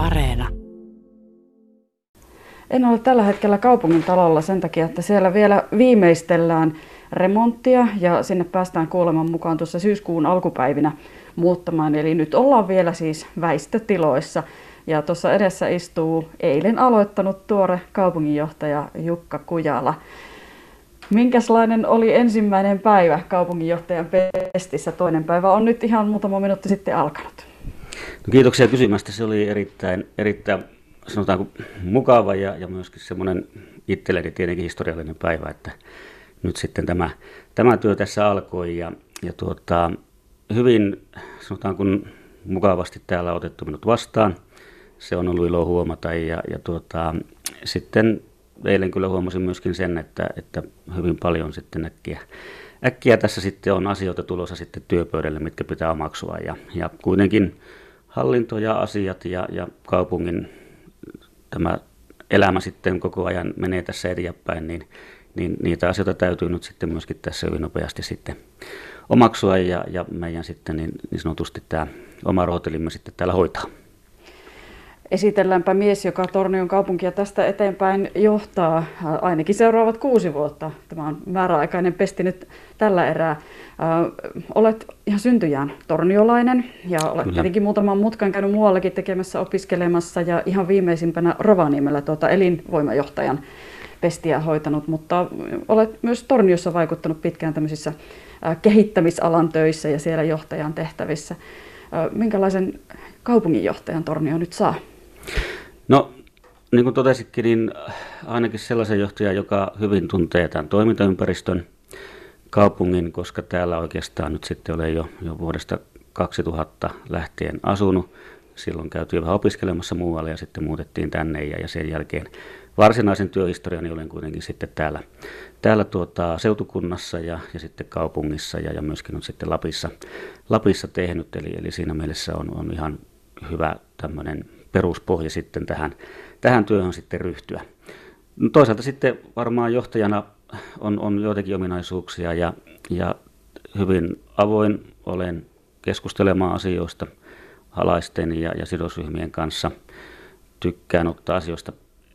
Areena. En ole tällä hetkellä kaupungin talolla sen takia, että siellä vielä viimeistellään remonttia ja sinne päästään kuuleman mukaan tuossa syyskuun alkupäivinä muuttamaan. Eli nyt ollaan vielä siis väistötiloissa. Ja tuossa edessä istuu eilen aloittanut tuore kaupunginjohtaja Jukka Kujala. Minkälainen oli ensimmäinen päivä kaupunginjohtajan pestissä? Toinen päivä on nyt ihan muutama minuutti sitten alkanut. No kiitoksia kysymästä. Se oli erittäin, erittäin sanotaanko mukava ja, ja myöskin semmoinen itselleni tietenkin historiallinen päivä, että nyt sitten tämä, tämä työ tässä alkoi ja, ja tuota, hyvin sanotaan kun mukavasti täällä otettu minut vastaan. Se on ollut ilo huomata ja, ja tuota, sitten eilen kyllä huomasin myöskin sen, että, että hyvin paljon sitten äkkiä, äkkiä tässä sitten on asioita tulossa sitten työpöydälle, mitkä pitää omaksua ja, ja kuitenkin hallinto ja asiat ja, ja kaupungin tämä elämä sitten koko ajan menee tässä eteenpäin, niin, niin niitä asioita täytyy nyt sitten myöskin tässä hyvin nopeasti sitten omaksua ja, ja meidän sitten niin, niin sanotusti tämä oma rootelimme sitten täällä hoitaa. Esitelläänpä mies, joka Tornion kaupunkia tästä eteenpäin johtaa ainakin seuraavat kuusi vuotta. Tämä on määräaikainen pesti nyt tällä erää. olet ihan syntyjään torniolainen ja olet Kyllä. tietenkin muutaman mutkan käynyt muuallakin tekemässä opiskelemassa ja ihan viimeisimpänä Rovaniemellä tuota elinvoimajohtajan pestiä hoitanut, mutta olet myös Torniossa vaikuttanut pitkään tämmöisissä kehittämisalan töissä ja siellä johtajan tehtävissä. Minkälaisen kaupunginjohtajan Tornio nyt saa? No, niin kuin totesitkin, niin ainakin sellaisen johtajan, joka hyvin tuntee tämän toimintaympäristön kaupungin, koska täällä oikeastaan nyt sitten olen jo, jo vuodesta 2000 lähtien asunut. Silloin käytiin vähän opiskelemassa muualle ja sitten muutettiin tänne ja, ja sen jälkeen varsinaisen työhistoriani olen kuitenkin sitten täällä, täällä tuota, seutukunnassa ja, ja sitten kaupungissa ja, ja myöskin on sitten Lapissa, Lapissa tehnyt. Eli, eli siinä mielessä on, on ihan hyvä tämmöinen peruspohja sitten tähän, tähän työhön sitten ryhtyä. No toisaalta sitten varmaan johtajana on, on joitakin ominaisuuksia ja, ja hyvin avoin olen keskustelemaan asioista halaisten ja, ja sidosryhmien kanssa. Tykkään ottaa asioista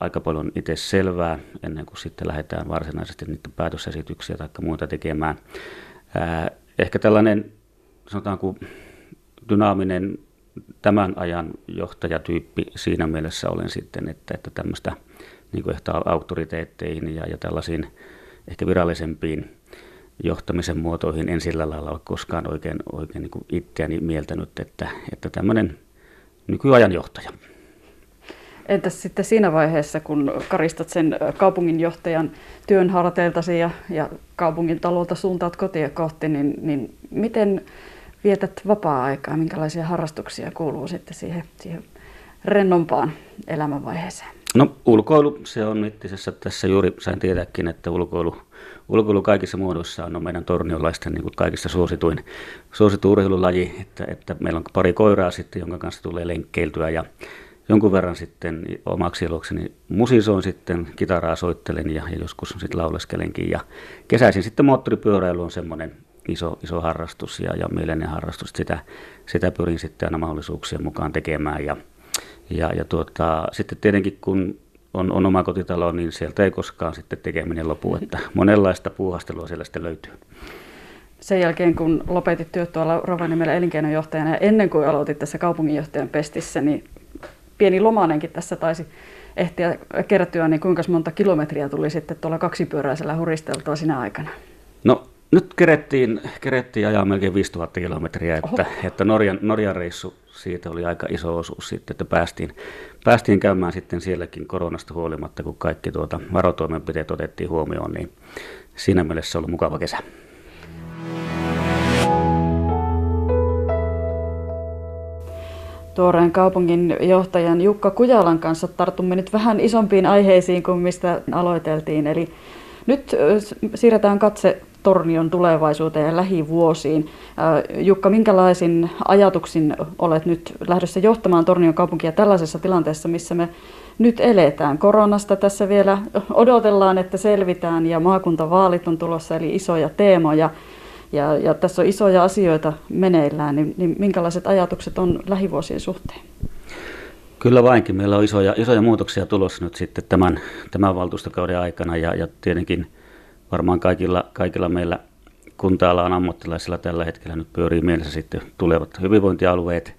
aika paljon itse selvää ennen kuin sitten lähdetään varsinaisesti niitä päätösesityksiä tai muuta tekemään. Ää, ehkä tällainen sanotaanko dynaaminen tämän ajan johtajatyyppi siinä mielessä olen sitten, että, että tämmöistä niin kuin ehkä auktoriteetteihin ja, ja tällaisiin ehkä virallisempiin johtamisen muotoihin en sillä lailla ole koskaan oikein, oikein niin kuin itseäni mieltänyt, että, että tämmöinen nykyajan johtaja. Entäs sitten siinä vaiheessa, kun karistat sen kaupunginjohtajan työn harteiltasi ja, ja kaupungin talolta suuntaat kotia kohti, niin, niin miten vietät vapaa-aikaa, minkälaisia harrastuksia kuuluu sitten siihen, siihen rennompaan elämänvaiheeseen? No ulkoilu, se on itse tässä juuri sain tietääkin, että ulkoilu, ulkoilu kaikissa muodoissa on meidän torniolaisten niin kuin kaikista suosituin, suosituin urheilulaji, että, että meillä on pari koiraa sitten, jonka kanssa tulee lenkkeiltyä ja jonkun verran sitten omaksi ilokseni musisoin sitten, kitaraa soittelen ja, ja joskus sitten lauleskelenkin ja kesäisin sitten moottoripyöräily on semmoinen iso, iso harrastus ja, ja mieleinen harrastus. Sitä, sitä pyrin sitten aina mahdollisuuksien mukaan tekemään. Ja, ja, ja tuota, sitten tietenkin kun on, on oma kotitalo, niin sieltä ei koskaan sitten tekeminen lopu, että monenlaista puuhastelua siellä sitten löytyy. Sen jälkeen, kun lopetit työt tuolla Rovaniemellä elinkeinojohtajana ja ennen kuin aloitit tässä kaupunginjohtajan pestissä, niin pieni lomanenkin tässä taisi ehtiä kertyä, niin kuinka monta kilometriä tuli sitten tuolla kaksipyöräisellä huristeltua sinä aikana? No nyt kerettiin, kerettiin ajaa melkein 5000 kilometriä, että, että Norjan, Norjan reissu siitä oli aika iso osuus sitten, että päästiin, päästiin käymään sitten sielläkin koronasta huolimatta, kun kaikki tuota varotoimenpiteet otettiin huomioon, niin siinä mielessä se oli mukava kesä. Tuoreen kaupungin johtajan Jukka Kujalan kanssa tartumme nyt vähän isompiin aiheisiin kuin mistä aloiteltiin. Eli nyt siirretään katse Tornion tulevaisuuteen ja lähivuosiin. Jukka, minkälaisin ajatuksin olet nyt lähdössä johtamaan Tornion kaupunkia tällaisessa tilanteessa, missä me nyt eletään? Koronasta tässä vielä odotellaan, että selvitään ja maakuntavaalit on tulossa, eli isoja teemoja. Ja, ja tässä on isoja asioita meneillään, niin, niin minkälaiset ajatukset on lähivuosien suhteen? Kyllä vainkin. Meillä on isoja, isoja muutoksia tulossa nyt sitten tämän, tämän valtuustokauden aikana ja, ja tietenkin varmaan kaikilla, kaikilla meillä kunta-alan ammattilaisilla tällä hetkellä nyt pyörii mielessä sitten tulevat hyvinvointialueet.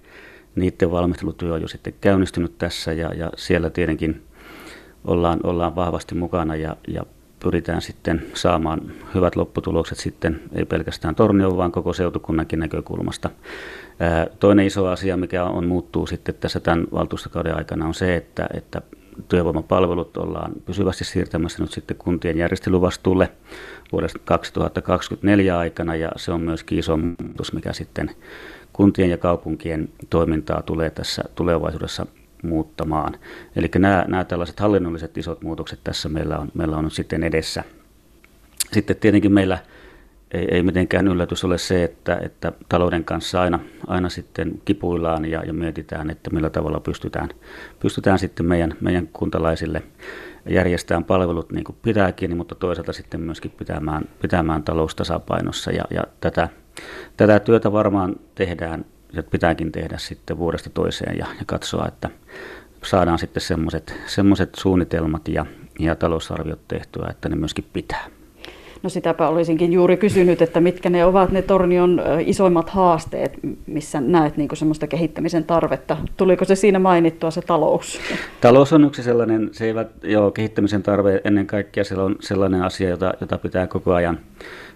Niiden valmistelutyö on jo sitten käynnistynyt tässä ja, ja siellä tietenkin ollaan, ollaan vahvasti mukana ja, ja pyritään sitten saamaan hyvät lopputulokset sitten, ei pelkästään Tornio, vaan koko seutukunnankin näkökulmasta. Toinen iso asia, mikä on muuttuu sitten tässä tämän valtuustokauden aikana, on se, että, että työvoimapalvelut ollaan pysyvästi siirtämässä nyt sitten kuntien järjestelyvastuulle vuodesta 2024 aikana, ja se on myöskin iso muutos, mikä sitten kuntien ja kaupunkien toimintaa tulee tässä tulevaisuudessa muuttamaan. Eli nämä, nämä tällaiset hallinnolliset isot muutokset tässä meillä on, meillä on nyt sitten edessä. Sitten tietenkin meillä ei, ei mitenkään yllätys ole se, että, että talouden kanssa aina, aina sitten kipuillaan ja, ja mietitään, että millä tavalla pystytään, pystytään sitten meidän, meidän kuntalaisille järjestämään palvelut niin kuin pitääkin, mutta toisaalta sitten myöskin pitämään, pitämään talous tasapainossa. Ja, ja tätä, tätä työtä varmaan tehdään ja pitääkin tehdä sitten vuodesta toiseen ja, ja katsoa, että saadaan sitten semmoiset suunnitelmat ja, ja talousarviot tehtyä, että ne myöskin pitää. No sitäpä olisinkin juuri kysynyt, että mitkä ne ovat ne Tornion isoimmat haasteet, missä näet niin kuin semmoista kehittämisen tarvetta. Tuliko se siinä mainittua se talous? Talous on yksi sellainen, se eivät, joo, kehittämisen tarve ennen kaikkea se on sellainen asia, jota, jota pitää koko ajan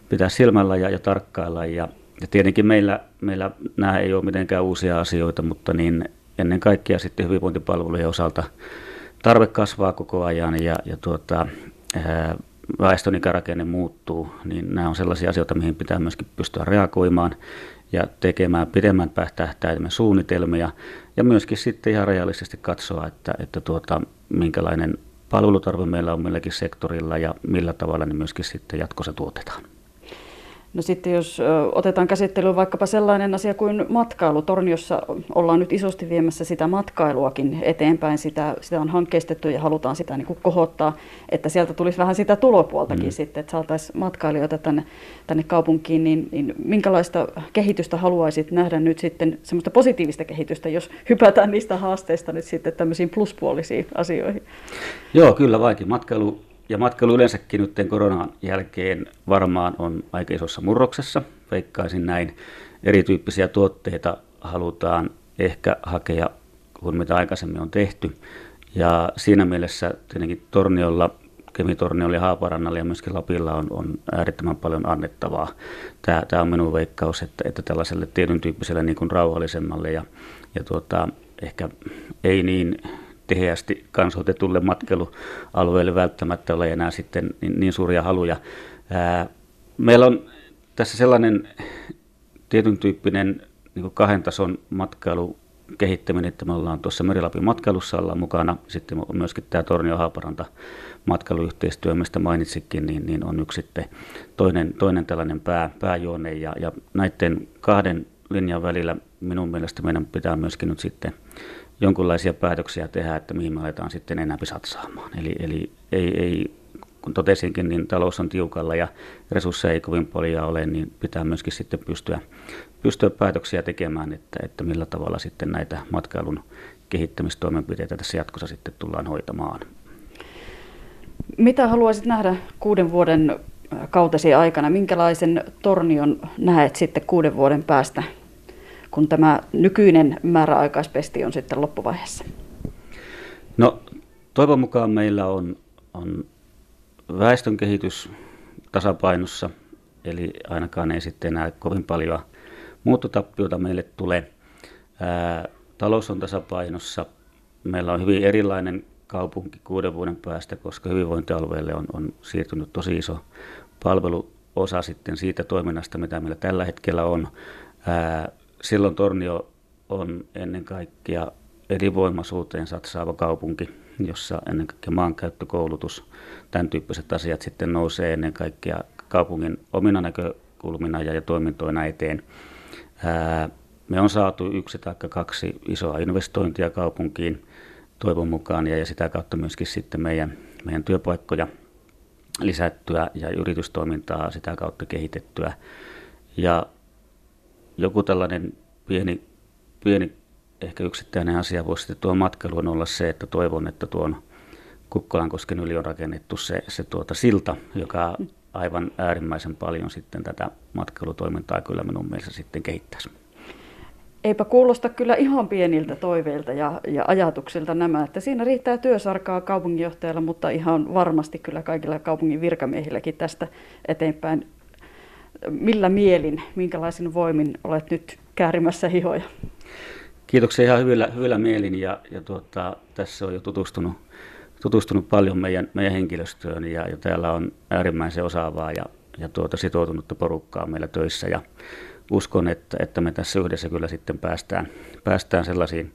pitää silmällä ja, ja tarkkailla. Ja, ja tietenkin meillä, meillä nämä ei ole mitenkään uusia asioita, mutta niin ennen kaikkea sitten hyvinvointipalvelujen osalta tarve kasvaa koko ajan ja, ja tuota, ää, väestön ikärakenne muuttuu, niin nämä on sellaisia asioita, mihin pitää myöskin pystyä reagoimaan ja tekemään pidemmän tähtäimen suunnitelmia ja myöskin sitten ihan rajallisesti katsoa, että, että tuota, minkälainen palvelutarve meillä on milläkin sektorilla ja millä tavalla ne myöskin sitten jatkossa tuotetaan. No sitten jos otetaan käsittelyyn vaikkapa sellainen asia kuin matkailu. Torniossa ollaan nyt isosti viemässä sitä matkailuakin eteenpäin. Sitä, sitä on hankkeistettu ja halutaan sitä niin kuin kohottaa, että sieltä tulisi vähän sitä tulopuoltakin mm. sitten, että saataisiin matkailijoita tänne, tänne kaupunkiin. Niin, niin minkälaista kehitystä haluaisit nähdä nyt sitten, semmoista positiivista kehitystä, jos hypätään niistä haasteista nyt sitten tämmöisiin pluspuolisiin asioihin? Joo, kyllä vaikin. Matkailu ja matkailu yleensäkin nyt koronan jälkeen varmaan on aika isossa murroksessa, veikkaisin näin. Erityyppisiä tuotteita halutaan ehkä hakea kuin mitä aikaisemmin on tehty. Ja siinä mielessä tietenkin Torniolla, Kemitorniolla ja Haaparannalla ja myöskin Lapilla on, on äärettömän paljon annettavaa. Tämä, tämä on minun veikkaus, että, että tällaiselle tietyn tyyppiselle niin kuin rauhallisemmalle ja, ja tuota, ehkä ei niin tiheästi kansoitetulle matkailualueelle välttämättä ole enää sitten niin, niin suuria haluja. Ää, meillä on tässä sellainen tietyn tyyppinen niin kahden tason matkailu kehittäminen, että me ollaan tuossa Merilapin matkailussa ollaan mukana. Sitten myöskin tämä Tornio Haaparanta matkailuyhteistyö, mistä mainitsikin, niin, niin on yksi sitten toinen, toinen tällainen pää, pääjuone. Ja, ja näiden kahden linjan välillä minun mielestä meidän pitää myöskin nyt sitten jonkinlaisia päätöksiä tehdä, että mihin me aletaan sitten enää satsaamaan. Eli, eli ei, ei, kun totesinkin, niin talous on tiukalla ja resursseja ei kovin paljon ole, niin pitää myöskin sitten pystyä, pystyä päätöksiä tekemään, että, että millä tavalla sitten näitä matkailun kehittämistoimenpiteitä tässä jatkossa sitten tullaan hoitamaan. Mitä haluaisit nähdä kuuden vuoden kautesi aikana? Minkälaisen tornion näet sitten kuuden vuoden päästä kun tämä nykyinen määräaikaispesti on sitten loppuvaiheessa? No toivon mukaan meillä on, on väestön kehitys tasapainossa, eli ainakaan ei sitten enää kovin paljon muuttotappioita meille tule. Ää, talous on tasapainossa. Meillä on hyvin erilainen kaupunki kuuden vuoden päästä, koska hyvinvointialueelle on, on siirtynyt tosi iso palveluosa sitten siitä toiminnasta, mitä meillä tällä hetkellä on. Ää, silloin Tornio on ennen kaikkea elinvoimaisuuteen satsaava kaupunki, jossa ennen kaikkea maankäyttökoulutus, tämän tyyppiset asiat sitten nousee ennen kaikkea kaupungin omina näkökulmina ja, toimintoina eteen. Me on saatu yksi tai kaksi isoa investointia kaupunkiin toivon mukaan ja, ja sitä kautta myöskin sitten meidän, meidän työpaikkoja lisättyä ja yritystoimintaa sitä kautta kehitettyä. Ja joku tällainen pieni, pieni ehkä yksittäinen asia voisi sitten tuo matkailuun olla se, että toivon, että tuon Kukkolankosken yli on rakennettu se, se tuota silta, joka aivan äärimmäisen paljon sitten tätä matkailutoimintaa kyllä minun mielestä sitten kehittäisi. Eipä kuulosta kyllä ihan pieniltä toiveilta ja, ja ajatuksilta nämä, että siinä riittää työsarkaa kaupunginjohtajalla, mutta ihan varmasti kyllä kaikilla kaupungin virkamiehilläkin tästä eteenpäin. Millä mielin, minkälaisin voimin olet nyt käärimässä hihoja? Kiitoksia ihan hyvillä, hyvillä mielin ja, ja tuota, tässä on jo tutustunut, tutustunut paljon meidän, meidän henkilöstöön ja, ja täällä on äärimmäisen osaavaa ja, ja tuota, sitoutunutta porukkaa meillä töissä ja uskon, että, että me tässä yhdessä kyllä sitten päästään, päästään sellaisiin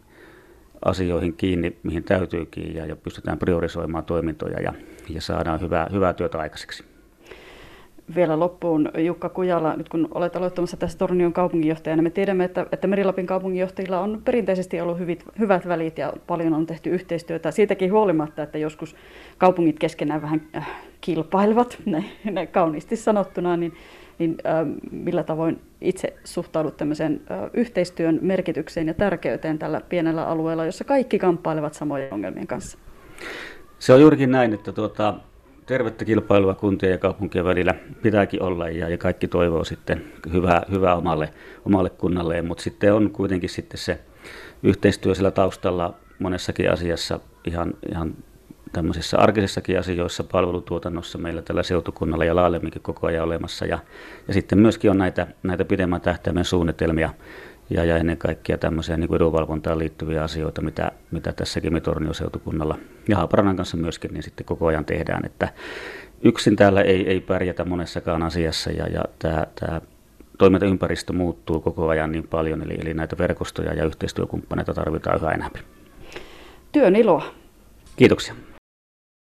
asioihin kiinni, mihin täytyykin ja, ja pystytään priorisoimaan toimintoja ja, ja saadaan hyvää, hyvää työtä aikaiseksi vielä loppuun Jukka Kujala, nyt kun olet aloittamassa tässä Tornion kaupunginjohtajana, me tiedämme, että, että Merilapin kaupunginjohtajilla on perinteisesti ollut hyvit, hyvät välit ja paljon on tehty yhteistyötä. Siitäkin huolimatta, että joskus kaupungit keskenään vähän äh, kilpailevat, ne, ne kauniisti sanottuna, niin, niin äh, millä tavoin itse suhtaudut tämmöisen äh, yhteistyön merkitykseen ja tärkeyteen tällä pienellä alueella, jossa kaikki kamppailevat samojen ongelmien kanssa? Se on juurikin näin, että tuota, tervettä kilpailua kuntien ja kaupunkien välillä pitääkin olla ja, ja kaikki toivoo sitten hyvää, hyvää omalle, omalle kunnalleen, mutta sitten on kuitenkin sitten se yhteistyö sillä taustalla monessakin asiassa ihan, ihan tämmöisissä arkisissakin asioissa, palvelutuotannossa meillä tällä seutukunnalla ja laajemminkin koko ajan olemassa. Ja, ja sitten myöskin on näitä, näitä pidemmän tähtäimen suunnitelmia, ja, ja ennen kaikkea tämmöisiä niin edunvalvontaan liittyviä asioita, mitä, mitä tässä Kemitornion seutukunnalla ja Haaparannan kanssa myöskin niin sitten koko ajan tehdään. Että yksin täällä ei, ei pärjätä monessakaan asiassa ja, ja tämä, tämä toimintaympäristö muuttuu koko ajan niin paljon, eli, eli näitä verkostoja ja yhteistyökumppaneita tarvitaan yhä enemmän. Työn iloa. Kiitoksia.